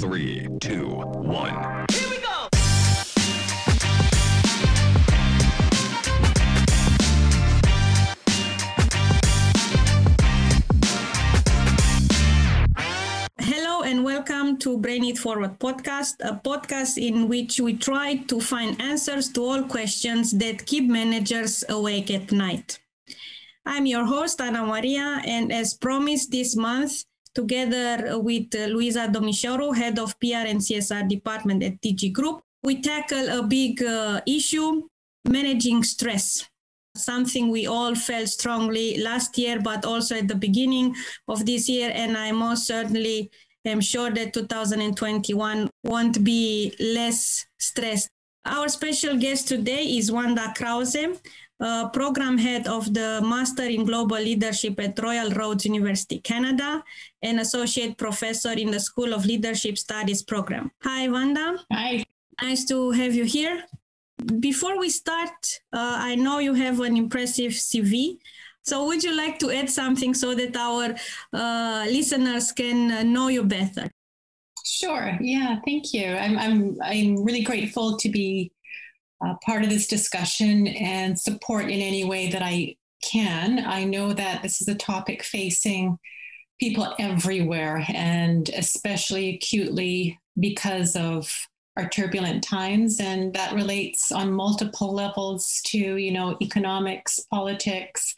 Three, two, one. Here we go. Hello and welcome to Brain It Forward podcast, a podcast in which we try to find answers to all questions that keep managers awake at night. I'm your host, Ana Maria, and as promised this month, together with uh, Luisa Domicioro, head of PR and CSR department at DG Group, we tackle a big uh, issue managing stress something we all felt strongly last year, but also at the beginning of this year. And I most certainly am sure that 2021 won't be less stressed. Our special guest today is Wanda Krause, uh, program head of the Master in Global Leadership at Royal Roads University, Canada, and associate professor in the School of Leadership Studies program. Hi, Wanda. Hi. Nice to have you here before we start, uh, I know you have an impressive CV. So, would you like to add something so that our uh, listeners can uh, know you better? Sure. Yeah. Thank you. I'm I'm I'm really grateful to be uh, part of this discussion and support in any way that I can. I know that this is a topic facing people everywhere, and especially acutely because of our turbulent times and that relates on multiple levels to you know economics politics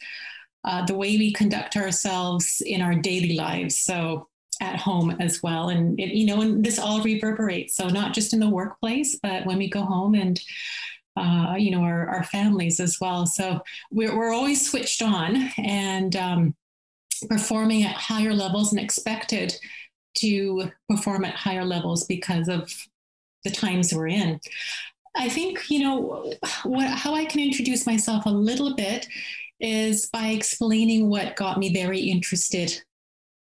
uh, the way we conduct ourselves in our daily lives so at home as well and it, you know and this all reverberates so not just in the workplace but when we go home and uh, you know our, our families as well so we're, we're always switched on and um, performing at higher levels and expected to perform at higher levels because of the times we're in. I think, you know, what, how I can introduce myself a little bit is by explaining what got me very interested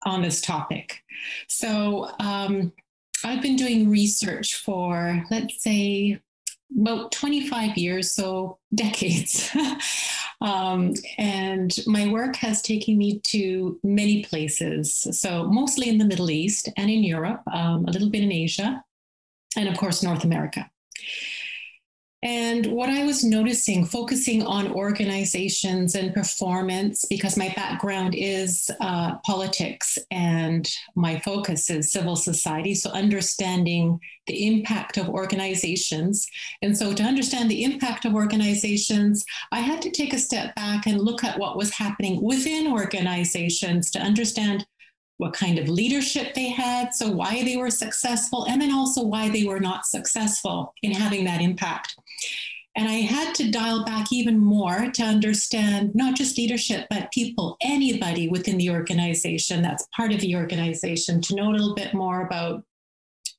on this topic. So, um, I've been doing research for, let's say, about 25 years, so decades. um, and my work has taken me to many places. So, mostly in the Middle East and in Europe, um, a little bit in Asia, and of course, North America. And what I was noticing, focusing on organizations and performance, because my background is uh, politics and my focus is civil society. So, understanding the impact of organizations. And so, to understand the impact of organizations, I had to take a step back and look at what was happening within organizations to understand what kind of leadership they had, so why they were successful, and then also why they were not successful in having that impact. And I had to dial back even more to understand not just leadership, but people, anybody within the organization that's part of the organization, to know a little bit more about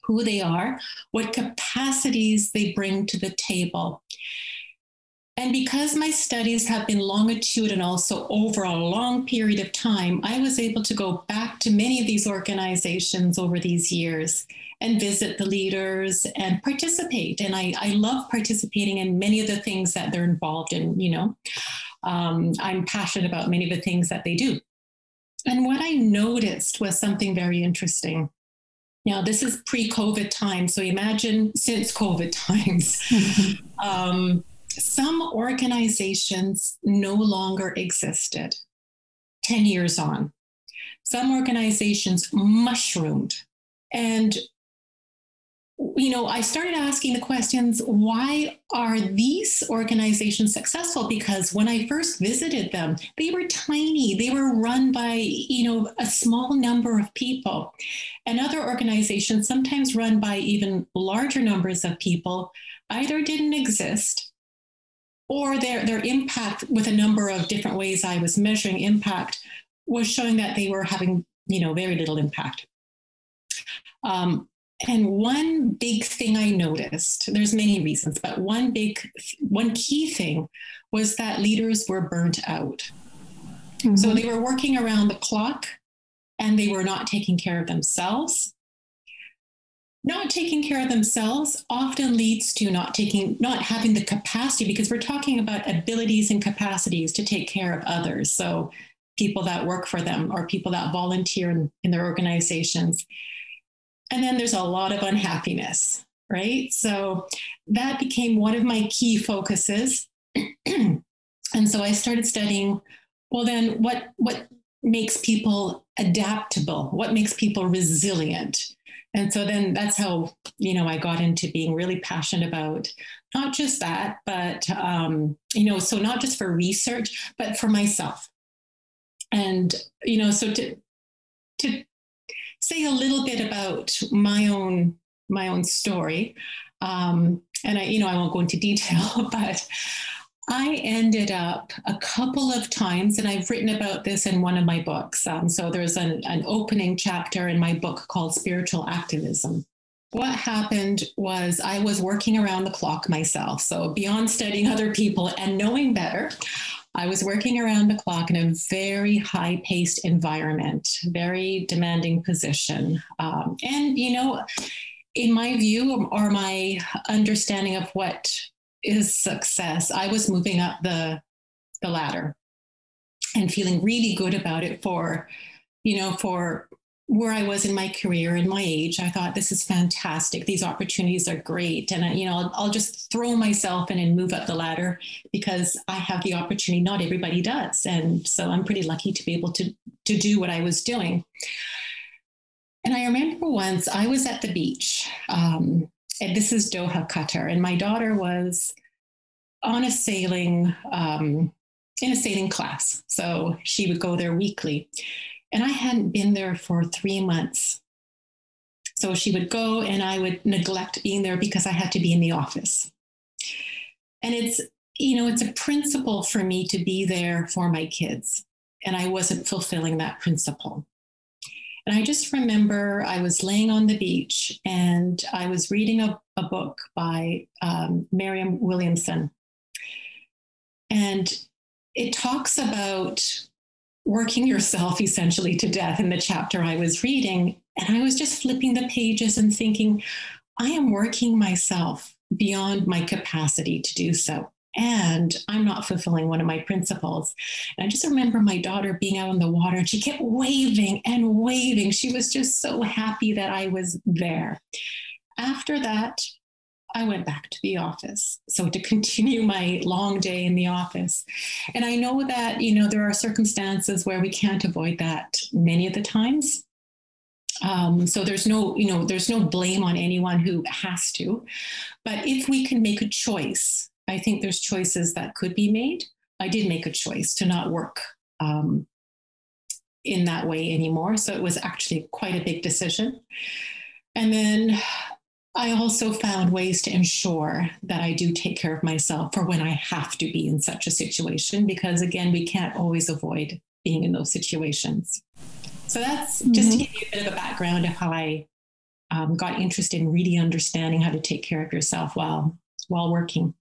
who they are, what capacities they bring to the table. And because my studies have been longitudinal, also over a long period of time, I was able to go back to many of these organizations over these years and visit the leaders and participate. And I, I love participating in many of the things that they're involved in, you know. Um, I'm passionate about many of the things that they do. And what I noticed was something very interesting. Now, this is pre COVID time. So imagine since COVID times. um, some organizations no longer existed 10 years on. Some organizations mushroomed. And, you know, I started asking the questions why are these organizations successful? Because when I first visited them, they were tiny, they were run by, you know, a small number of people. And other organizations, sometimes run by even larger numbers of people, either didn't exist or their, their impact with a number of different ways I was measuring impact was showing that they were having, you know, very little impact. Um, and one big thing I noticed, there's many reasons, but one big, one key thing was that leaders were burnt out. Mm-hmm. So they were working around the clock and they were not taking care of themselves not taking care of themselves often leads to not taking not having the capacity because we're talking about abilities and capacities to take care of others so people that work for them or people that volunteer in, in their organizations and then there's a lot of unhappiness, right? So that became one of my key focuses. and so I started studying, well, then what, what makes people adaptable? What makes people resilient? And so then that's how, you know, I got into being really passionate about not just that, but, um, you know, so not just for research, but for myself. And, you know, so to, to say a little bit about my own, my own story, um, and I, you know, I won't go into detail, but I ended up a couple of times, and I've written about this in one of my books. Um, so there's an, an opening chapter in my book called Spiritual Activism. What happened was I was working around the clock myself. So beyond studying other people and knowing better, I was working around the clock in a very high paced environment, very demanding position. Um, and, you know, in my view or my understanding of what is success. I was moving up the the ladder and feeling really good about it for, you know, for where I was in my career and my age. I thought this is fantastic. These opportunities are great, and I, you know, I'll, I'll just throw myself in and move up the ladder because I have the opportunity. Not everybody does, and so I'm pretty lucky to be able to to do what I was doing. And I remember once I was at the beach. Um, and this is Doha, Qatar. And my daughter was on a sailing, um, in a sailing class. So she would go there weekly. And I hadn't been there for three months. So she would go and I would neglect being there because I had to be in the office. And it's, you know, it's a principle for me to be there for my kids. And I wasn't fulfilling that principle. And I just remember I was laying on the beach and I was reading a, a book by um, Williamson. And it talks about working yourself essentially to death in the chapter I was reading. And I was just flipping the pages and thinking, I am working myself beyond my capacity to do so and I'm not fulfilling one of my principles. And I just remember my daughter being out on the water and she kept waving and waving. She was just so happy that I was there. After that, I went back to the office. So to continue my long day in the office. And I know that, you know, there are circumstances where we can't avoid that many of the times. Um, so there's no, you know, there's no blame on anyone who has to. But if we can make a choice I think there's choices that could be made. I did make a choice to not work um, in that way anymore. So it was actually quite a big decision. And then I also found ways to ensure that I do take care of myself for when I have to be in such a situation, because again, we can't always avoid being in those situations. So that's mm-hmm. just to give you a bit of a background of how I um, got interested in really understanding how to take care of yourself while while working.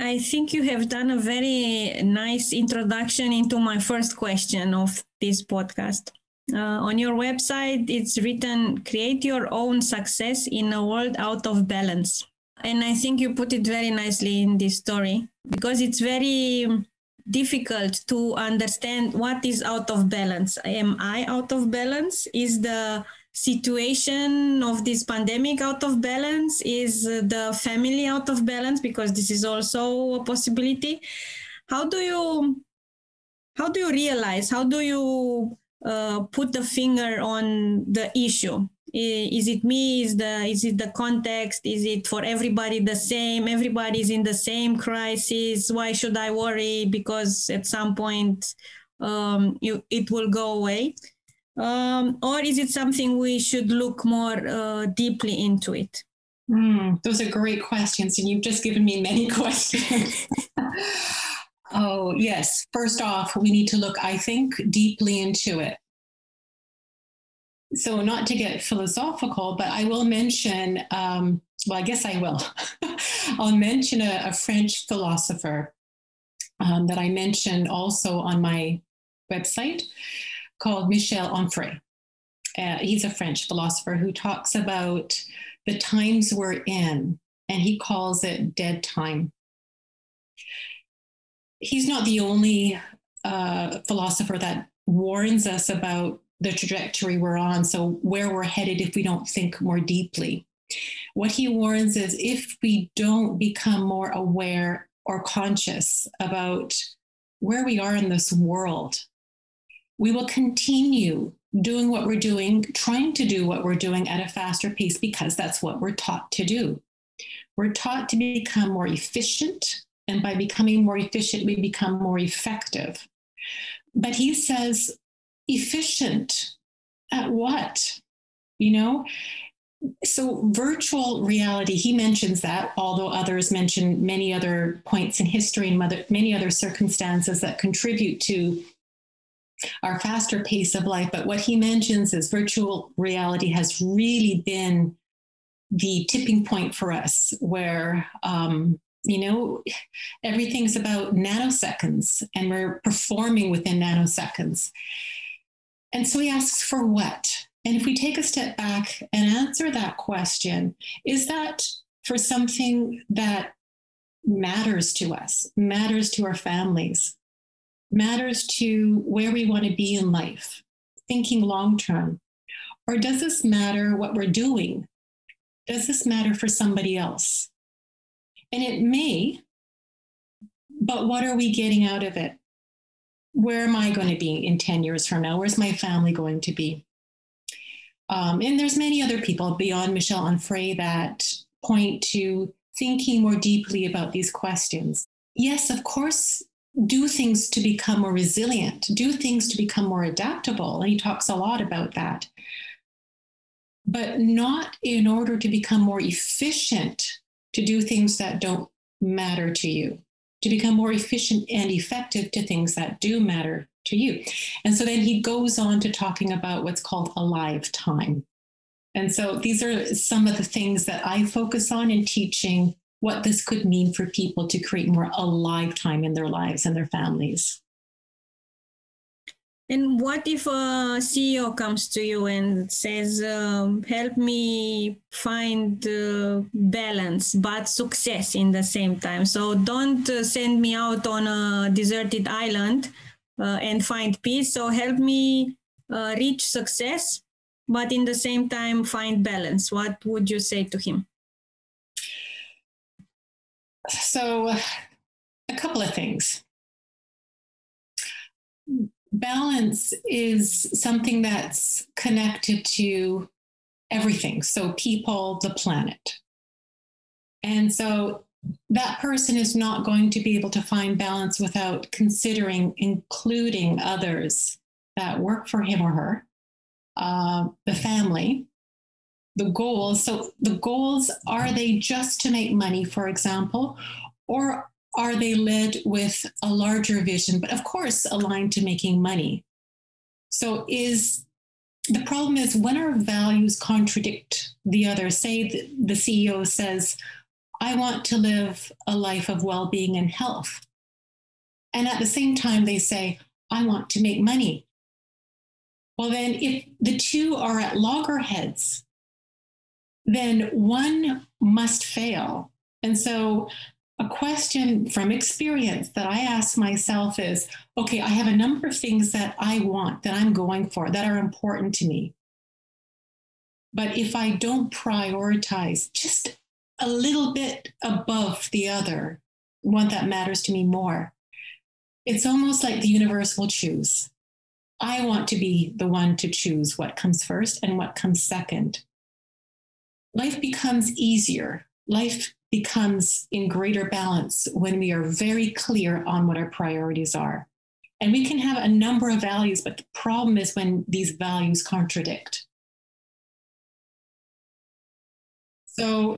I think you have done a very nice introduction into my first question of this podcast. Uh, on your website, it's written, create your own success in a world out of balance. And I think you put it very nicely in this story because it's very difficult to understand what is out of balance. Am I out of balance? Is the situation of this pandemic out of balance? Is the family out of balance? Because this is also a possibility. How do you how do you realize? How do you uh, put the finger on the issue? Is it me? Is the is it the context? Is it for everybody the same? Everybody's in the same crisis. Why should I worry? Because at some point, um, you, it will go away um, or is it something we should look more uh, deeply into it? Mm, those are great questions, and you've just given me many questions. oh, yes. First off, we need to look, I think, deeply into it. So, not to get philosophical, but I will mention, um, well, I guess I will. I'll mention a, a French philosopher um, that I mentioned also on my website called Michel Onfray. Uh, he's a French philosopher who talks about the times we're in, and he calls it dead time. He's not the only uh, philosopher that warns us about the trajectory we're on. So, where we're headed if we don't think more deeply. What he warns is if we don't become more aware or conscious about where we are in this world, we will continue doing what we're doing, trying to do what we're doing at a faster pace because that's what we're taught to do. We're taught to become more efficient, and by becoming more efficient, we become more effective. But he says, efficient at what? You know? So, virtual reality, he mentions that, although others mention many other points in history and many other circumstances that contribute to our faster pace of life. But what he mentions is virtual reality has really been the tipping point for us, where, um, you know, everything's about nanoseconds and we're performing within nanoseconds. And so he asks for what? And if we take a step back and answer that question, is that for something that matters to us, matters to our families, matters to where we want to be in life, thinking long term? Or does this matter what we're doing? Does this matter for somebody else? And it may, but what are we getting out of it? Where am I going to be in 10 years from now? Where's my family going to be? Um, and there's many other people beyond Michel Onfray that point to thinking more deeply about these questions. Yes, of course, do things to become more resilient, do things to become more adaptable. And he talks a lot about that. But not in order to become more efficient to do things that don't matter to you, to become more efficient and effective to things that do matter to you. And so then he goes on to talking about what's called alive time. And so these are some of the things that I focus on in teaching what this could mean for people to create more alive time in their lives and their families. And what if a CEO comes to you and says, um, "Help me find uh, balance but success in the same time"? So don't uh, send me out on a deserted island uh, and find peace. So help me uh, reach success, but in the same time find balance. What would you say to him? So, a couple of things. Balance is something that's connected to everything. So, people, the planet. And so, that person is not going to be able to find balance without considering including others that work for him or her, uh, the family, the goals. So the goals are they just to make money, for example, or are they led with a larger vision, but of course aligned to making money? So is the problem is when our values contradict the other. Say the CEO says, I want to live a life of well being and health. And at the same time, they say, I want to make money. Well, then, if the two are at loggerheads, then one must fail. And so, a question from experience that I ask myself is okay, I have a number of things that I want, that I'm going for, that are important to me. But if I don't prioritize just a little bit above the other, one that matters to me more, it's almost like the universe will choose. I want to be the one to choose what comes first and what comes second life becomes easier. Life becomes in greater balance when we are very clear on what our priorities are. And we can have a number of values, but the problem is when these values contradict. So,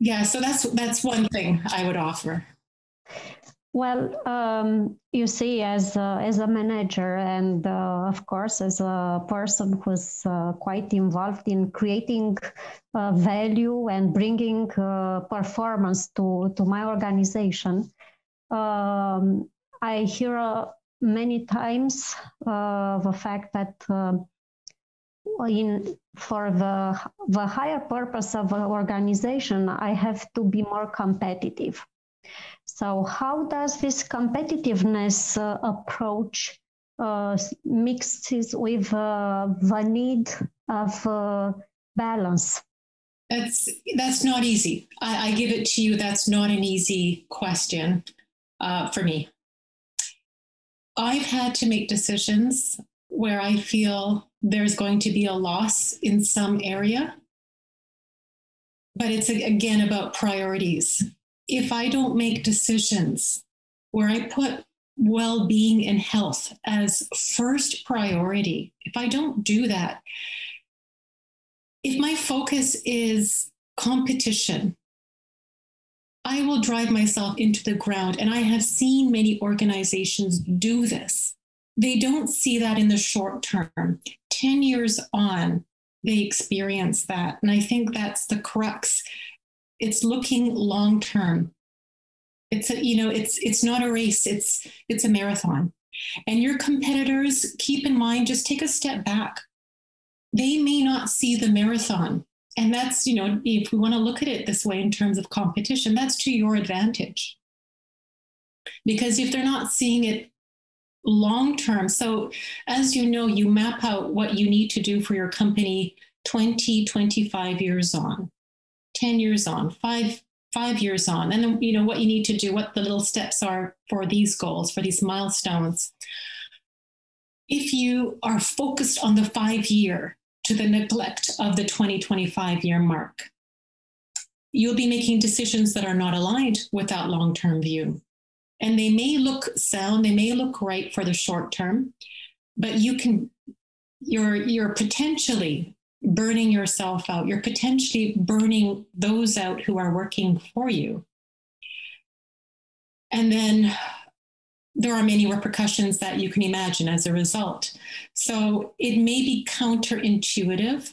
yeah, so that's that's one thing I would offer. Well, um, you see, as a, as a manager, and uh, of course, as a person who's uh, quite involved in creating uh, value and bringing uh, performance to to my organization, um, I hear uh, many times uh, the fact that. in for the the higher purpose of the organization, I have to be more competitive so how does this competitiveness uh, approach uh, mixes with uh, the need of uh, balance? That's that's not easy. I, I, give it to you. That's not an easy question uh, for me. I've had to make decisions where I feel there's going to be a loss in some area, but it's again about priorities. If I don't make decisions where I put well being and health as first priority, if I don't do that, if my focus is competition, I will drive myself into the ground. And I have seen many organizations do this. They don't see that in the short term. 10 years on, they experience that. And I think that's the crux. It's looking long term it's a, you know, it's it's not a race. It's it's a marathon. And your competitors, keep in mind, just take a step back. They may not see the marathon. And that's, you know, if we want to look at it this way in terms of competition, that's to your advantage. Because if they're not seeing it long term, so as you know, you map out what you need to do for your company 20, 25 years on, 10 years on, five, five years on. And you know what you need to do what the little steps are for these goals for these milestones. If you are focused on the five year to the neglect of the 2025 year mark you'll be making decisions that are not aligned with that long-term view. And they may look sound they may look right for the short term but you can you're you're potentially burning yourself out. You're potentially burning those out who are working for you. And then there are many repercussions that you can imagine as a result. So it may be counterintuitive.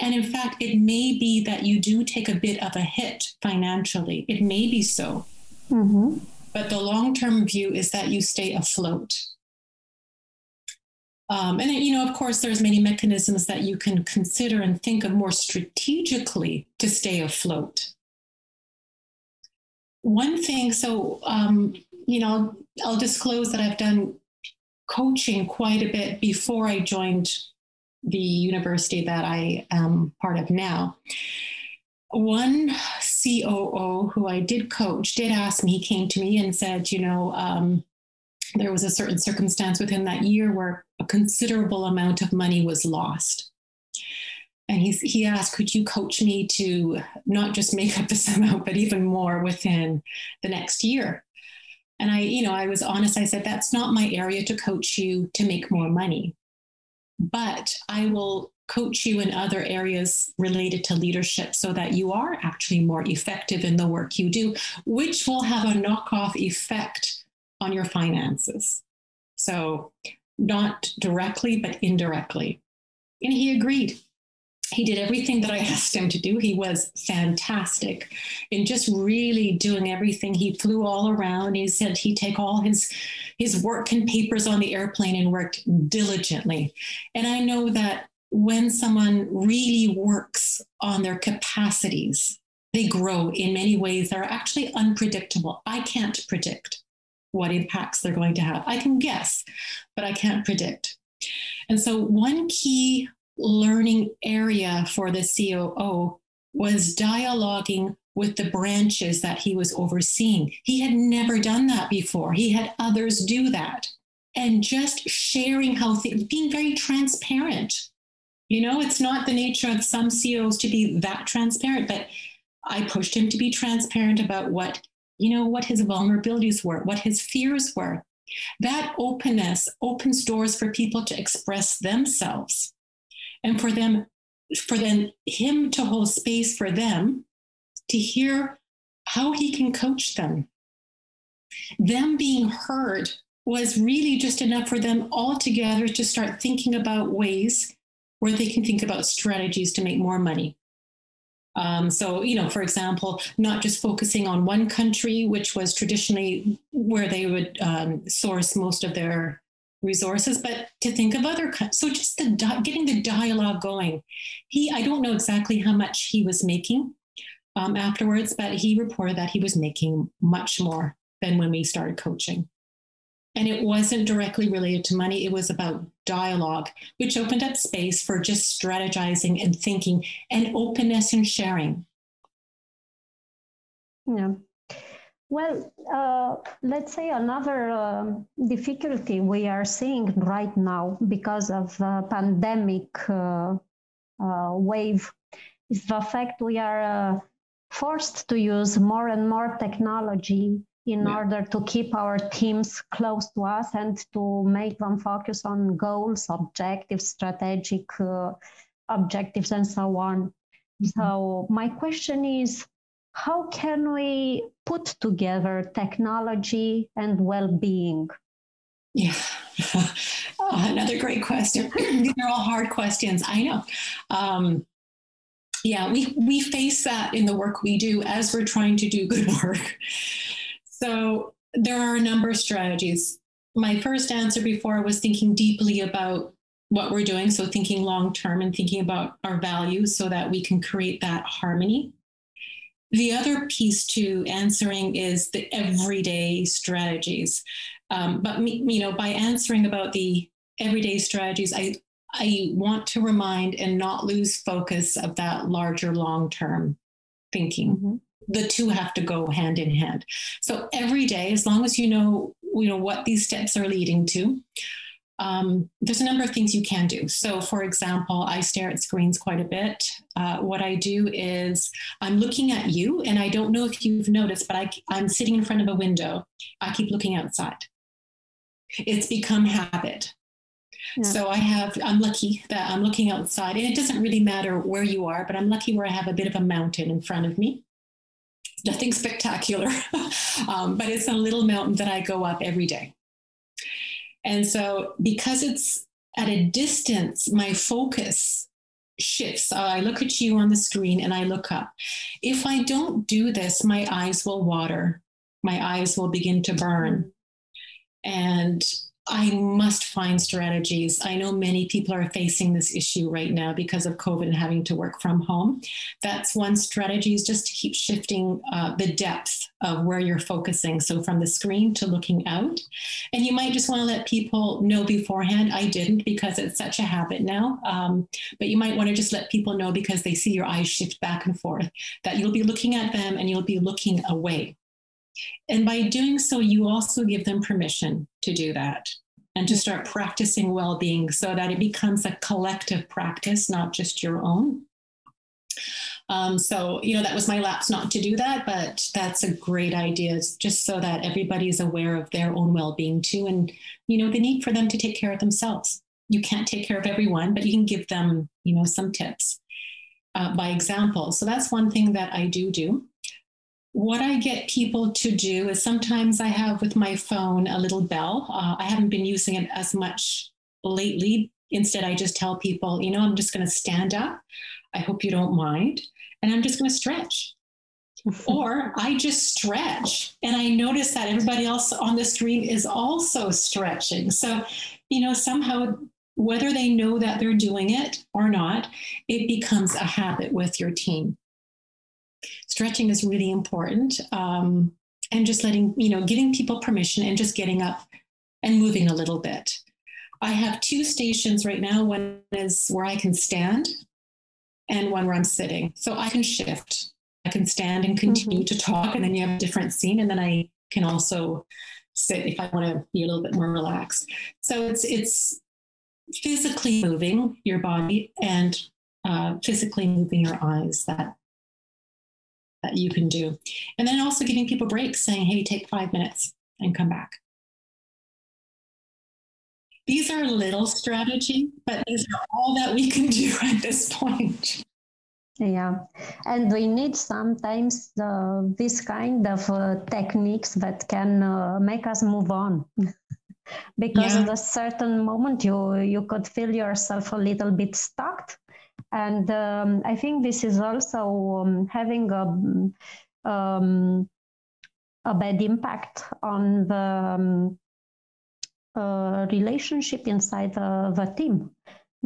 And in fact, it may be that you do take a bit of a hit financially. It may be so. Mm-hmm. But the long term view is that you stay afloat. Um, and you know, of course, there's many mechanisms that you can consider and think of more strategically to stay afloat. One thing, so um, you know, I'll disclose that I've done coaching quite a bit before I joined the university that I am part of now. One COO who I did coach did ask me, he came to me and said, you know, um, there was a certain circumstance within that year where a considerable amount of money was lost. And he, he asked, Could you coach me to not just make up this amount, but even more within the next year? And I, you know, I was honest. I said, That's not my area to coach you to make more money. But I will coach you in other areas related to leadership so that you are actually more effective in the work you do, which will have a knockoff effect on your finances. So, not directly, but indirectly. And he agreed. He did everything that I asked him to do. He was fantastic in just really doing everything. He flew all around. He said he'd take all his his work and papers on the airplane and worked diligently. And I know that when someone really works on their capacities, they grow in many ways that are actually unpredictable. I can't predict what impacts they're going to have. I can guess, but I can't predict. And so, one key learning area for the COO was dialoguing with the branches that he was overseeing. He had never done that before, he had others do that. And just sharing how things, being very transparent. You know, it's not the nature of some CEOs to be that transparent, but I pushed him to be transparent about what you know, what his vulnerabilities were, what his fears were. That openness opens doors for people to express themselves and for them, for then him to hold space for them to hear how he can coach them. Them being heard was really just enough for them all together to start thinking about ways where they can think about strategies to make more money, um, so, you know, for example, not just focusing on one country, which was traditionally where they would um, source most of their resources, but to think of other. So, just the di- getting the dialogue going. He, I don't know exactly how much he was making um, afterwards, but he reported that he was making much more than when we started coaching. And it wasn't directly related to money, it was about dialogue, which opened up space for just strategizing and thinking and openness and sharing. Yeah. Well, uh, let's say another uh, difficulty we are seeing right now because of the pandemic uh, uh wave is the fact we are uh, forced to use more and more technology in yeah. order to keep our teams close to us and to make them focus on goals, objectives, strategic uh, objectives, and so on. Mm-hmm. So, my question is how can we put together technology and well-being? Yeah, oh, another great question. These are all hard questions. I know. Um, yeah, we we face that in the work we do as we're trying to do good work. So there are a number of strategies. My first answer before was thinking deeply about what we're doing, so thinking long term and thinking about our values so that we can create that harmony. The other piece to answering is the everyday strategies. Um, but me, you know, by answering about the everyday strategies, I I want to remind and not lose focus of that larger long term thinking. The two have to go hand in hand. So every day, as long as you know you know what these steps are leading to, um, there's a number of things you can do. So, for example, I stare at screens quite a bit. Uh, what I do is I'm looking at you, and I don't know if you've noticed, but I, I'm sitting in front of a window. I keep looking outside. It's become habit. Yeah. So I have, I'm lucky that I'm looking outside, and it doesn't really matter where you are, but I'm lucky where I have a bit of a mountain in front of me. Nothing spectacular, um, but it's a little mountain that I go up every day. And so, because it's at a distance, my focus shifts. I look at you on the screen and I look up. If I don't do this, my eyes will water, my eyes will begin to burn. And I must find strategies. I know many people are facing this issue right now because of COVID and having to work from home. That's one strategy is just to keep shifting uh, the depth of where you're focusing. So from the screen to looking out. And you might just want to let people know beforehand. I didn't because it's such a habit now. Um, but you might want to just let people know because they see your eyes shift back and forth that you'll be looking at them and you'll be looking away. And by doing so, you also give them permission to do that and to start practicing well being so that it becomes a collective practice, not just your own. Um, so, you know, that was my lapse not to do that, but that's a great idea, just so that everybody's aware of their own well being too, and, you know, the need for them to take care of themselves. You can't take care of everyone, but you can give them, you know, some tips uh, by example. So that's one thing that I do do what I get people to do is sometimes I have with my phone a little bell. Uh, I haven't been using it as much lately. Instead, I just tell people, you know, I'm just going to stand up. I hope you don't mind. And I'm just going to stretch. or I just stretch. And I notice that everybody else on the screen is also stretching. So, you know, somehow, whether they know that they're doing it or not, it becomes a habit with your team stretching is really important. Um, and just letting, you know, giving people permission and just getting up and moving a little bit. I have two stations right now. One is where I can stand and one where I'm sitting. So I can shift. I can stand and continue mm-hmm. to talk, and then you have a different scene. And then I can also sit if I want to be a little bit more relaxed. So it's it's physically moving your body and uh, physically moving your eyes that that you can do. And then also giving people breaks, saying, hey, take five minutes and come back. These are little strategy, but these are all that we can do at this point. Yeah, and we need sometimes uh, this kind of uh, techniques that can uh, make us move on. because yeah. at a certain moment you you could feel yourself a little bit stuck and um, I think this is also um, having a, um, a bad impact on the um, uh, relationship inside the, the team.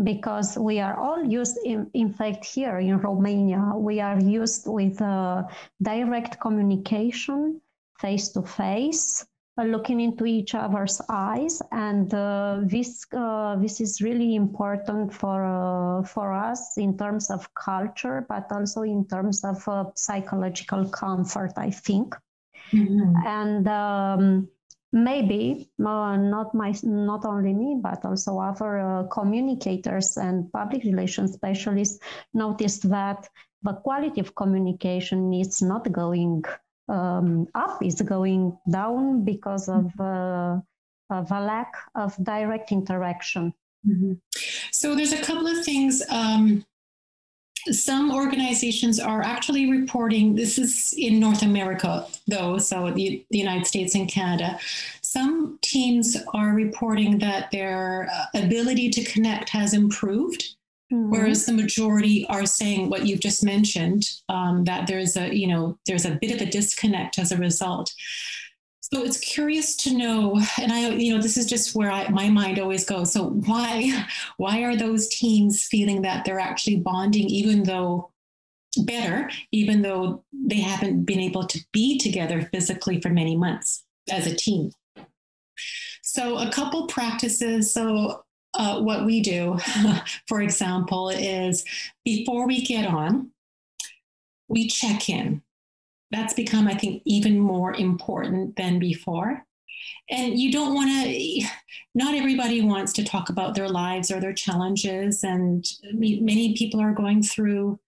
Because we are all used in, in fact here in romania we are used with uh, direct communication face to face looking into each other's eyes, and uh, this uh, this is really important for uh, for us in terms of culture, but also in terms of uh, psychological comfort. I think, mm-hmm. and. Um, maybe uh, not my not only me but also other uh, communicators and public relations specialists noticed that the quality of communication is not going um, up, it's going down because of, uh, of a lack of direct interaction. Mm-hmm. So there's a couple of things. Um, some organizations are actually reporting, this is in North America though, so the, the United States and Canada. Some teams are reporting that their uh, ability to connect has improved Mm-hmm. Whereas the majority are saying what you've just mentioned, um, that there's a, you know, there's a bit of a disconnect as a result. So it's curious to know, and I, you know, this is just where I, my mind always goes. So why, why are those teams feeling that they're actually bonding, even though better, even though they haven't been able to be together physically for many months as a team? So a couple practices. So uh, what we do, for example, is before we get on, we check in. That's become, I think, even more important than before. And you don't want to, not everybody wants to talk about their lives or their challenges. And many people are going through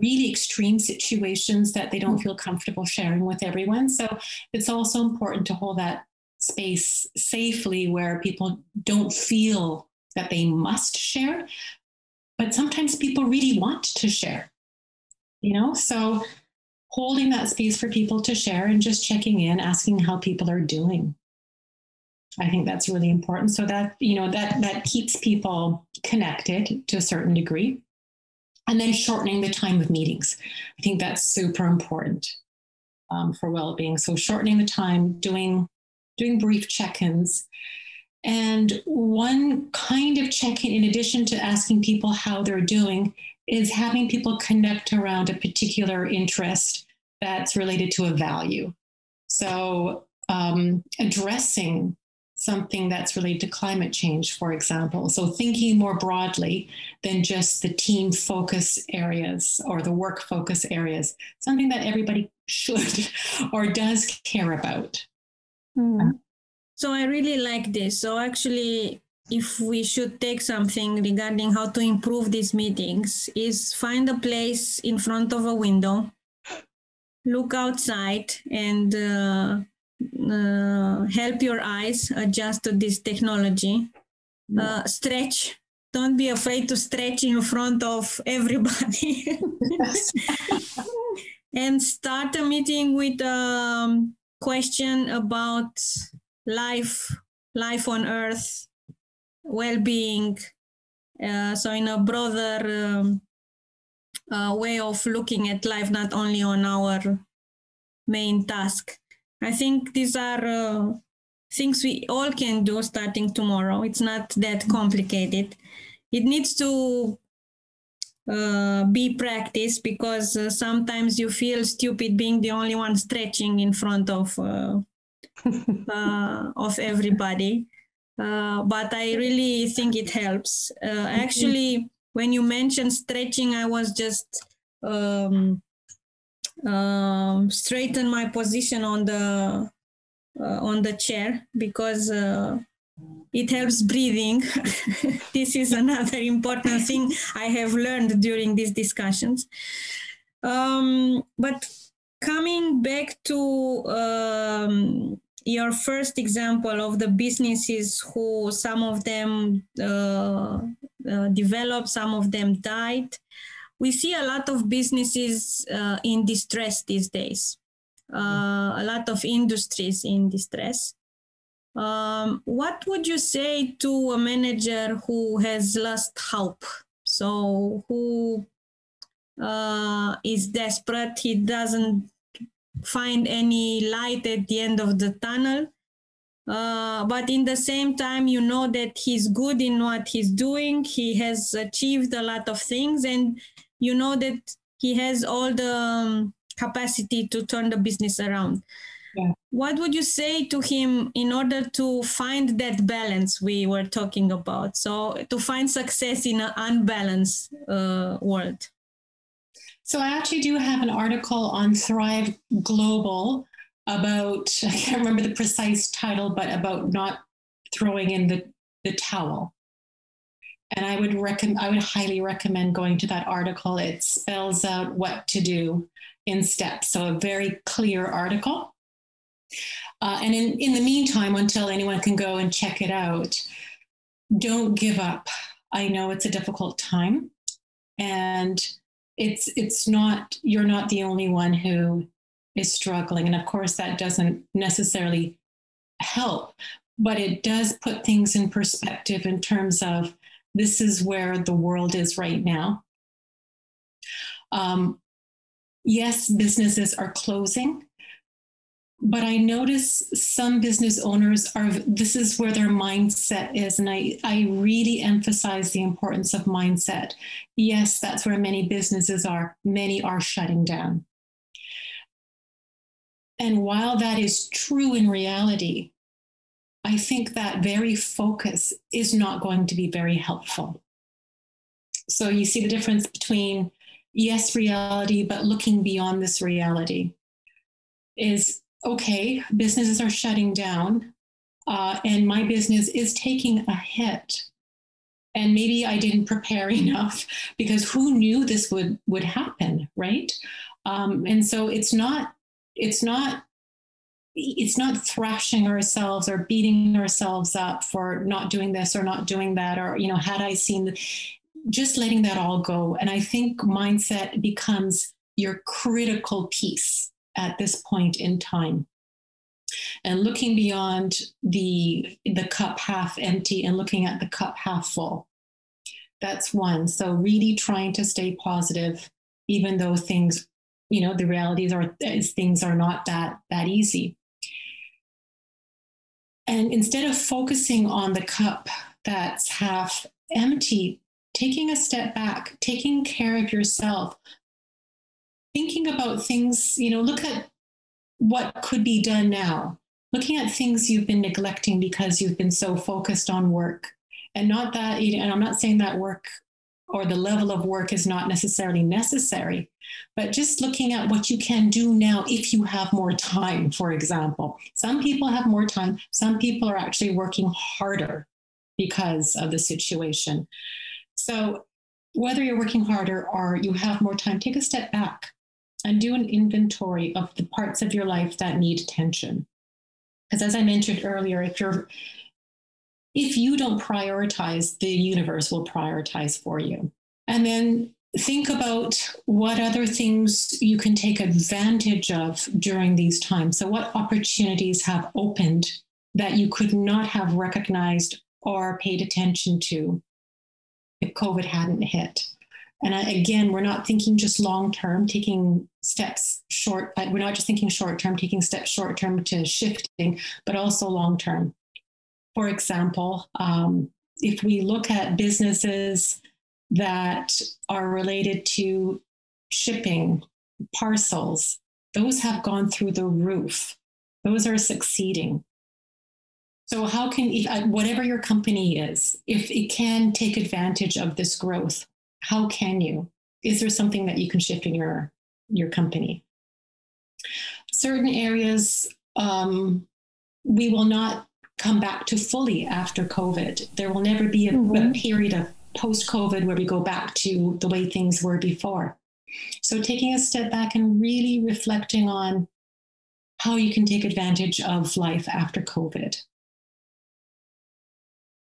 really extreme situations that they don't feel comfortable sharing with everyone. So it's also important to hold that space safely where people don't feel that they must share, but sometimes people really want to share, you know? So holding that space for people to share and just checking in, asking how people are doing. I think that's really important. So that, you know, that that keeps people connected to a certain degree. And then shortening the time of meetings. I think that's super important um, for well-being. So shortening the time, doing doing brief check-ins and one kind of check in, in addition to asking people how they're doing, is having people connect around a particular interest that's related to a value. So, um, addressing something that's related to climate change, for example. So, thinking more broadly than just the team focus areas or the work focus areas, something that everybody should or does care about. Mm. So I really like this. So actually, if we should take something regarding how to improve these meetings, is find a place in front of a window, look outside, and uh, uh, help your eyes adjust to this technology. Uh, stretch. Don't be afraid to stretch in front of everybody. and start a meeting with a um, question about life, life on earth, well-being. Uh, so in a broader um, uh, way of looking at life, not only on our main task. I think these are uh, things we all can do starting tomorrow. It's not that complicated. It needs to uh, be practiced because uh, sometimes you feel stupid being the only one stretching in front of uh, uh, of everybody. Uh, but I really think it helps. Uh, actually, when you mentioned stretching, I was just um, um, straighten my position on the uh, on the chair because uh, it helps breathing. this is another important thing I have learned during these discussions. Um, but coming back to um, your first example of the businesses who some of them uh, uh, developed, some of them died. We see a lot of businesses uh, in distress these days, uh, a lot of industries in distress. Um, what would you say to a manager who has lost hope? So, who uh, is desperate, he doesn't find any light at the end of the tunnel. Uh, but in the same time, you know that he's good in what he's doing. He has achieved a lot of things, and you know that he has all the um, capacity to turn the business around. yeah. what would you say to him in order to find that balance we were talking about? So to find success in an unbalanced uh, world. So I actually do have an article on Thrive Global about I can't remember the precise title, but about not throwing in the, the towel. And I would recommend I would highly recommend going to that article. It spells out what to do in steps. So a very clear article. Uh, and in, in the meantime, until anyone can go and check it out, don't give up. I know it's a difficult time. And it's it's not you're not the only one who is struggling. And of course that doesn't necessarily help but it does put things in perspective in terms of this is where the world is right now. Um, yes businesses are closing but I notice some business owners are, this is where their mindset is. And I, I really emphasize the importance of mindset. Yes, that's where many businesses are. Many are shutting down. And while that is true in reality, I think that very focus is not going to be very helpful. So you see the difference between, yes, reality, but looking beyond this reality is okay, businesses are shutting down, uh, and my business is taking a hit. And maybe I didn't prepare enough because who knew this would would happen, right? Um, and so it's not it's not it's not thrashing ourselves or beating ourselves up for not doing this or not doing that or you know had i seen just letting that all go and i think mindset becomes your critical piece at this point in time. And looking beyond the the cup half empty and looking at the cup half full. That's one. So really trying to stay positive even though things you know the realities are things are not that that easy. And instead of focusing on the cup that's half empty taking a step back taking care of yourself thinking about things, you know, look at what could be done now, looking at things you've been neglecting because you've been so focused on work. And not that, and I'm not saying that work or the level of work is not necessarily necessary, but just looking at what you can do now if you have more time, for example. Some people have more time, some people are actually working harder because of the situation. So, whether you're working harder or you have more time, take a step back and do an inventory of the parts of your life that need attention. Because as I mentioned earlier, if you're if you don't prioritize, the universe will prioritize for you. And then think about what other things you can take advantage of during these times. So, what opportunities have opened that you could not have recognized or paid attention to if COVID hadn't hit? And again, we're not thinking just long term, taking steps short, we're not just thinking short term, taking steps short term to shifting, but also long term. For example, um, if we look at businesses that are related to shipping, parcels, those have gone through the roof. Those are succeeding. So, how can, uh, whatever your company is, if it can take advantage of this growth, how can you? Is there something that you can shift in your your company? Certain areas um, we will not come back to fully after COVID. There will never be a, mm-hmm. a period of post COVID where we go back to the way things were before. So taking a step back and really reflecting on how you can take advantage of life after COVID.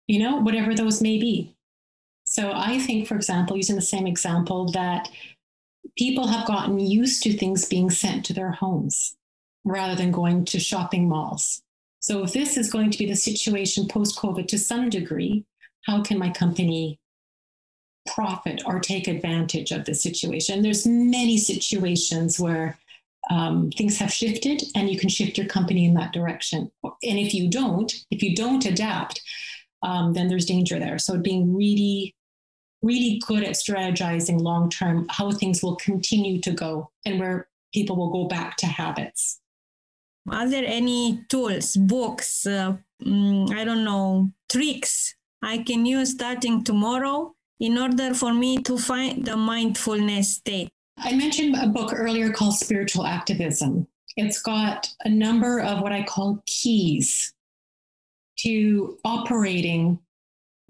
You know, whatever those may be. So I think, for example, using the same example, that people have gotten used to things being sent to their homes rather than going to shopping malls. So if this is going to be the situation post COVID to some degree, how can my company profit or take advantage of the situation? There's many situations where um, things have shifted and you can shift your company in that direction. And if you don't, if you don't adapt, um, then there's danger there. So being really really good at strategizing long term how things will continue to go and where people will go back to habits. are there any tools, books, uh, mm, I don't know, tricks I can use starting tomorrow in order for me to find the mindfulness state? I mentioned a book earlier called Spiritual Activism. It's got a number of what I call keys to operating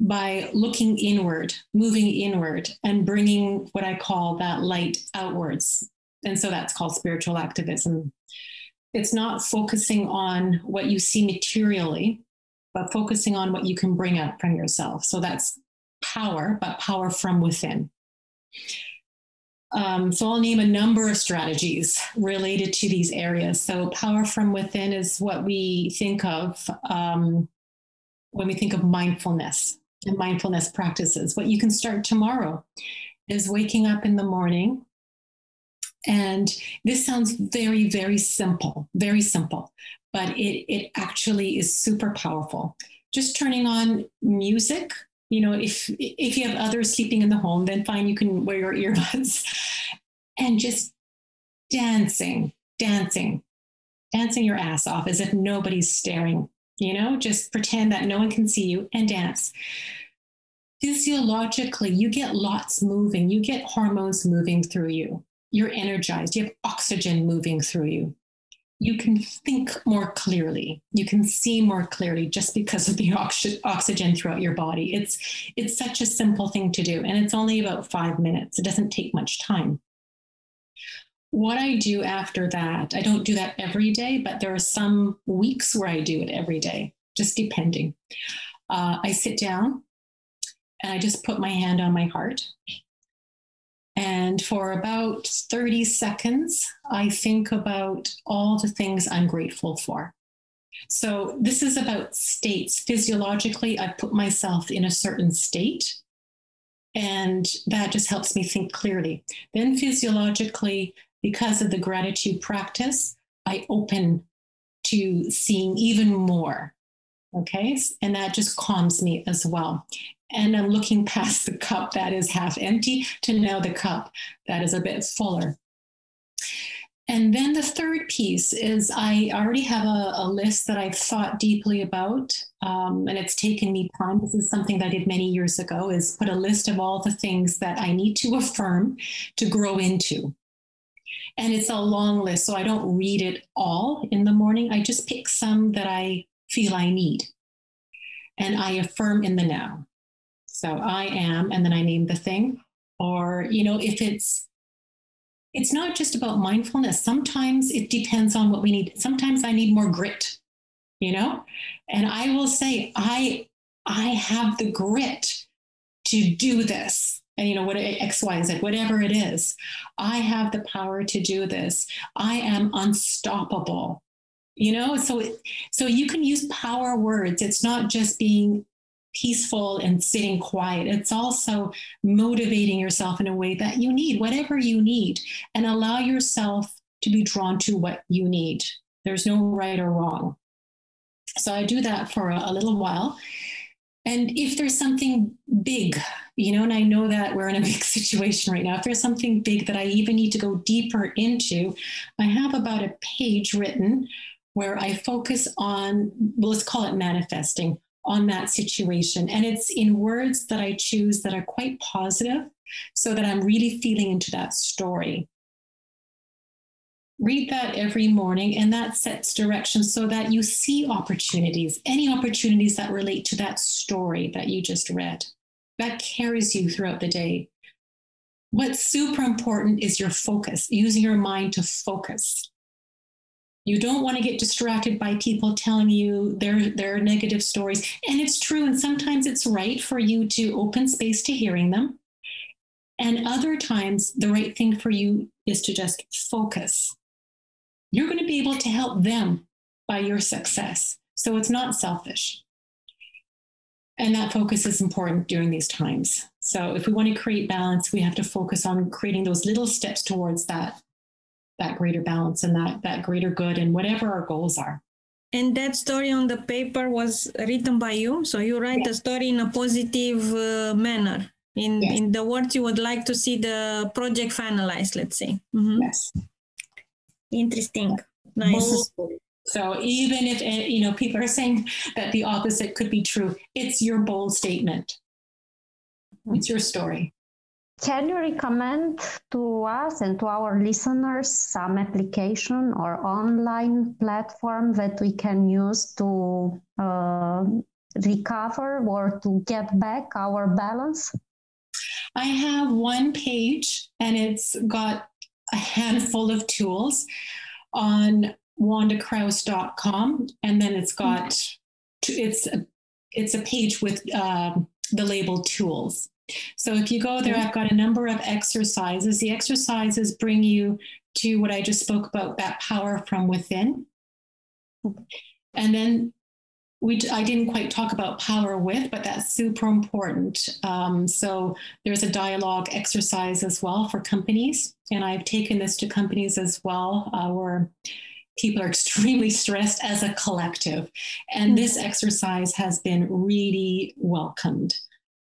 by looking inward, moving inward, and bringing what I call that light outwards. And so that's called spiritual activism. It's not focusing on what you see materially, but focusing on what you can bring out from yourself. So that's power, but power from within. Um, so I'll name a number of strategies related to these areas. So power from within is what we think of um, when we think of mindfulness and mindfulness practices. What you can start tomorrow is waking up in the morning. And this sounds very, very simple, very simple, but it, it actually is super powerful. Just turning on music you know if if you have others sleeping in the home then fine you can wear your earbuds and just dancing dancing dancing your ass off as if nobody's staring you know just pretend that no one can see you and dance. Physiologically you get lots moving. You get hormones moving through you. You're energized. You have oxygen moving through you. You can think more clearly. You can see more clearly just because of the oxy- oxygen throughout your body. It's it's such a simple thing to do and it's only about 5 minutes. It doesn't take much time what i do after that i don't do that every day but there are some weeks where i do it every day just depending uh, i sit down and i just put my hand on my heart and for about 30 seconds, I think about all the things I'm grateful for. So, this is about states. Physiologically, I put myself in a certain state, and that just helps me think clearly. Then, physiologically, because of the gratitude practice, I open to seeing even more. Okay. And that just calms me as well and I'm looking past the cup that is half empty to now the cup that is a bit fuller. And then the third piece is I already have a, a list that I've thought deeply about, um, and it's taken me time. This is something that I did many years ago: is put a list of all the things that I need to affirm to grow into. And it's a long list, so I don't read it all in the morning. I just pick some that I feel I need, and I affirm in the now. So I am, and then I name the thing. Or, you know, if it's, it's not just about mindfulness. Sometimes it depends on what we need. Sometimes I need more grit, you know? And I will say, I, I have the grit to do this and you know what x y z whatever it is i have the power to do this i am unstoppable you know so so you can use power words it's not just being peaceful and sitting quiet. It's also motivating yourself in a way that you need, whatever you need, and allow yourself to be drawn to what you need. There's no right or wrong. So I do that for a, a little while. And if there's something big, you know, and I know that we're in a big situation right now, if there's something big that I even need to go deeper into, I have about a page written where I focus on, well, let's call it manifesting on that situation. And it's in words that I choose that are quite positive so that I'm really feeling into that story. Read that every morning, and that sets direction so that you see opportunities, any opportunities that relate to that story that you just read. That carries you throughout the day. What's super important is your focus, using your mind to focus. You don't want to get distracted by people telling you their, their negative stories. And it's true. And sometimes it's right for you to open space to hearing them. And other times, the right thing for you is to just focus. You're going to be able to help them by your success. So it's not selfish. And that focus is important during these times. So if we want to create balance, we have to focus on creating those little steps towards that that greater balance and that that greater good and whatever our goals are and that story on the paper was written by you so you write the story in a positive uh, manner in yes. in the words you would like to see the project finalized let's say mm-hmm. yes interesting nice So even if eh, you know people are saying that the opposite could be true, it's your bold statement. It's your story. Can you recommend to us and to our listeners some application or online platform that we can use to uh, recover or to get back our balance? I have one page and it's got a handful of tools on wandakrause.com and then it's got it's it's a page with um, the label tools so if you go there, I've got a number of exercises. The exercises bring you to what I just spoke about that power from within. And then we, I didn't quite talk about power with, but that's super important. Um, so there's a dialogue exercise as well for companies. And I've taken this to companies as well, uh, where people are extremely stressed as a collective. And mm-hmm. this exercise has been really welcomed.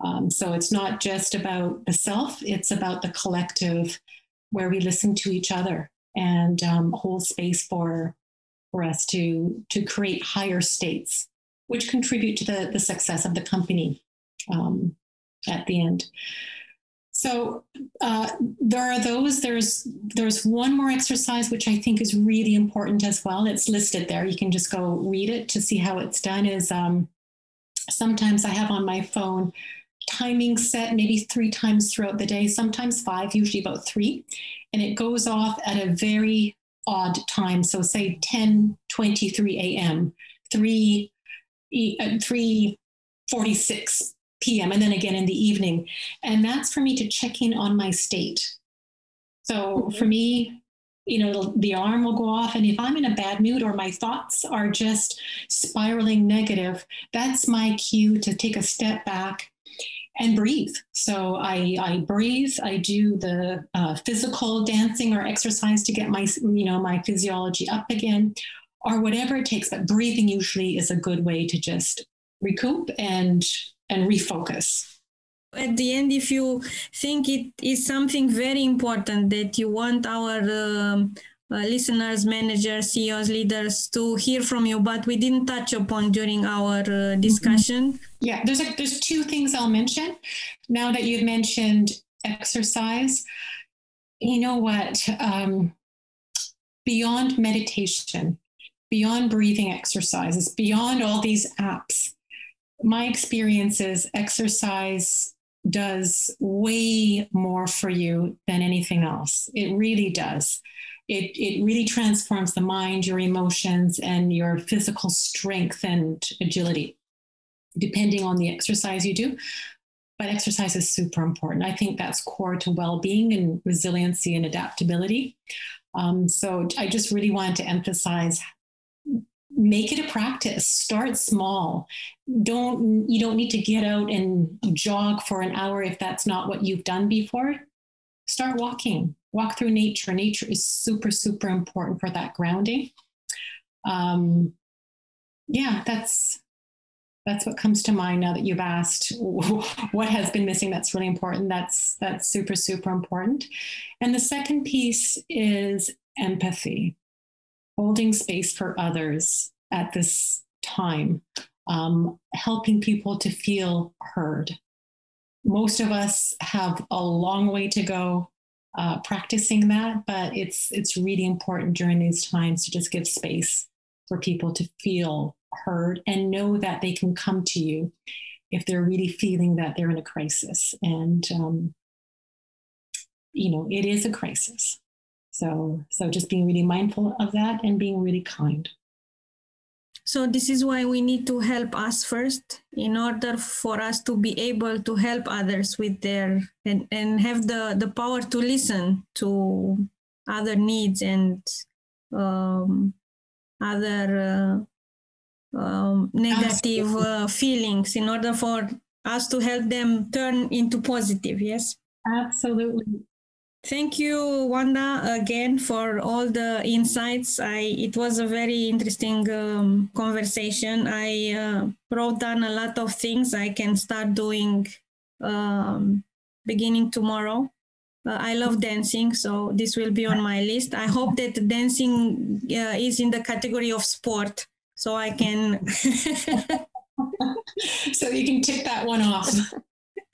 Um, so it's not just about the self, it's about the collective where we listen to each other and um, hold space for, for us to, to create higher states, which contribute to the, the success of the company um, at the end. So uh, there are those. There's there's one more exercise which I think is really important as well. It's listed there. You can just go read it to see how it's done. Is um, sometimes I have on my phone timing set maybe three times throughout the day, sometimes five, usually about three. And it goes off at a very odd time. So say 10, 23 a.m., 3, uh, 3 46 p.m., and then again in the evening. And that's for me to check in on my state. So mm-hmm. for me, you know, the alarm will go off. And if I'm in a bad mood or my thoughts are just spiraling negative, that's my cue to take a step back and breathe. So I, I breathe. I do the uh, physical dancing or exercise to get my, you know, my physiology up again, or whatever it takes. But breathing usually is a good way to just recoup and and refocus. At the end, if you think it is something very important that you want our um, uh, listeners, managers, CEOs, leaders to hear from you, but we didn't touch upon during our uh, discussion. Mm-hmm. Yeah, there's a, there's two things I'll mention. Now that you've mentioned exercise, you know what? Um, beyond meditation, beyond breathing exercises, beyond all these apps, my experience is exercise does way more for you than anything else. It really does it, it really transforms the mind, your emotions, and your physical strength and agility, depending on the exercise you do. But exercise is super important. I think that's core to well being and resiliency and adaptability. Um, so I just really wanted to emphasize make it a practice. Start small. Don't you don't need to get out and jog for an hour if that's not what you've done before. Start walking. Walk through nature. Nature is super, super important for that grounding. Um, yeah, that's that's what comes to mind now that you've asked what has been missing that's really important. That's that's super super important. And the second piece is empathy holding space for others at this time um, helping people to feel heard most of us have a long way to go uh, practicing that, but it's it's really important during these times to just give space for people to feel heard and know that they can come to you if they're really feeling that they're in a crisis. And um, you know, it is a crisis. So so just being really mindful of that and being really kind. So this is why we need to help us first in order for us to be able to help others with their and, and have the, the power to listen to other needs and um, other uh, um, negative uh, feelings in order for us to help them turn into positive. Yes. Absolutely. Thank you, Wanda, again for all the insights. I it was a very interesting um, conversation. I uh, wrote down a lot of things I can start doing um, beginning tomorrow. Uh, I love dancing, so this will be on my list. I hope that dancing uh, is in the category of sport, so I can. so you can tick that one off.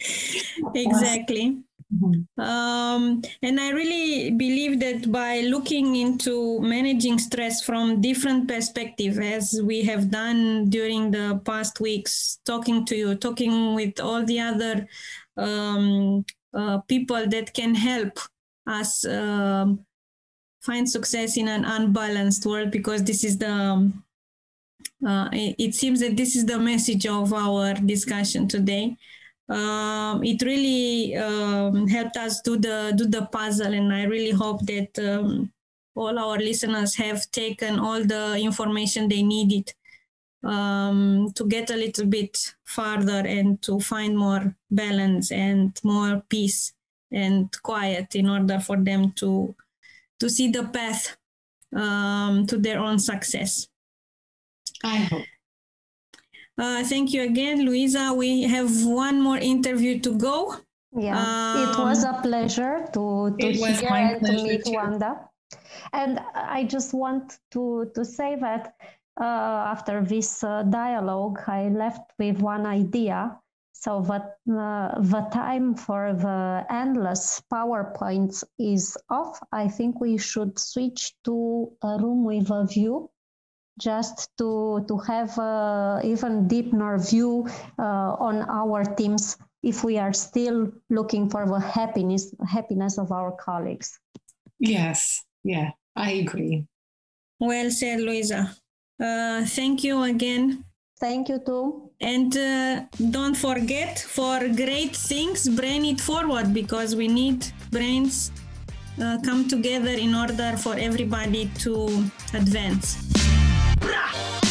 exactly. Mm-hmm. Um, and I really believe that by looking into managing stress from different perspective, as we have done during the past weeks, talking to you, talking with all the other um, uh, people that can help us um, find success in an unbalanced world, because this is the um, uh, it, it seems that this is the message of our discussion today um, it really um, helped us do the do the puzzle and i really hope that um, all our listeners have taken all the information they needed um, to get a little bit farther and to find more balance and more peace and quiet in order for them to to see the path um, to their own success. I hope uh, thank you again, Luisa. We have one more interview to go. Yeah, um, it was a pleasure to, to hear and to meet too. Wanda. And I just want to, to say that uh, after this uh, dialogue, I left with one idea. So that uh, the time for the endless PowerPoints is off. I think we should switch to a room with a view just to to have uh, even deeper view uh, on our teams if we are still looking for the happiness happiness of our colleagues. Yes. Yeah i agree. Well said luisa. Uh, thank you again. Thank you too. And uh, don't forget for great things brain it forward because we need brains uh, come together in order for everybody to advance Brah!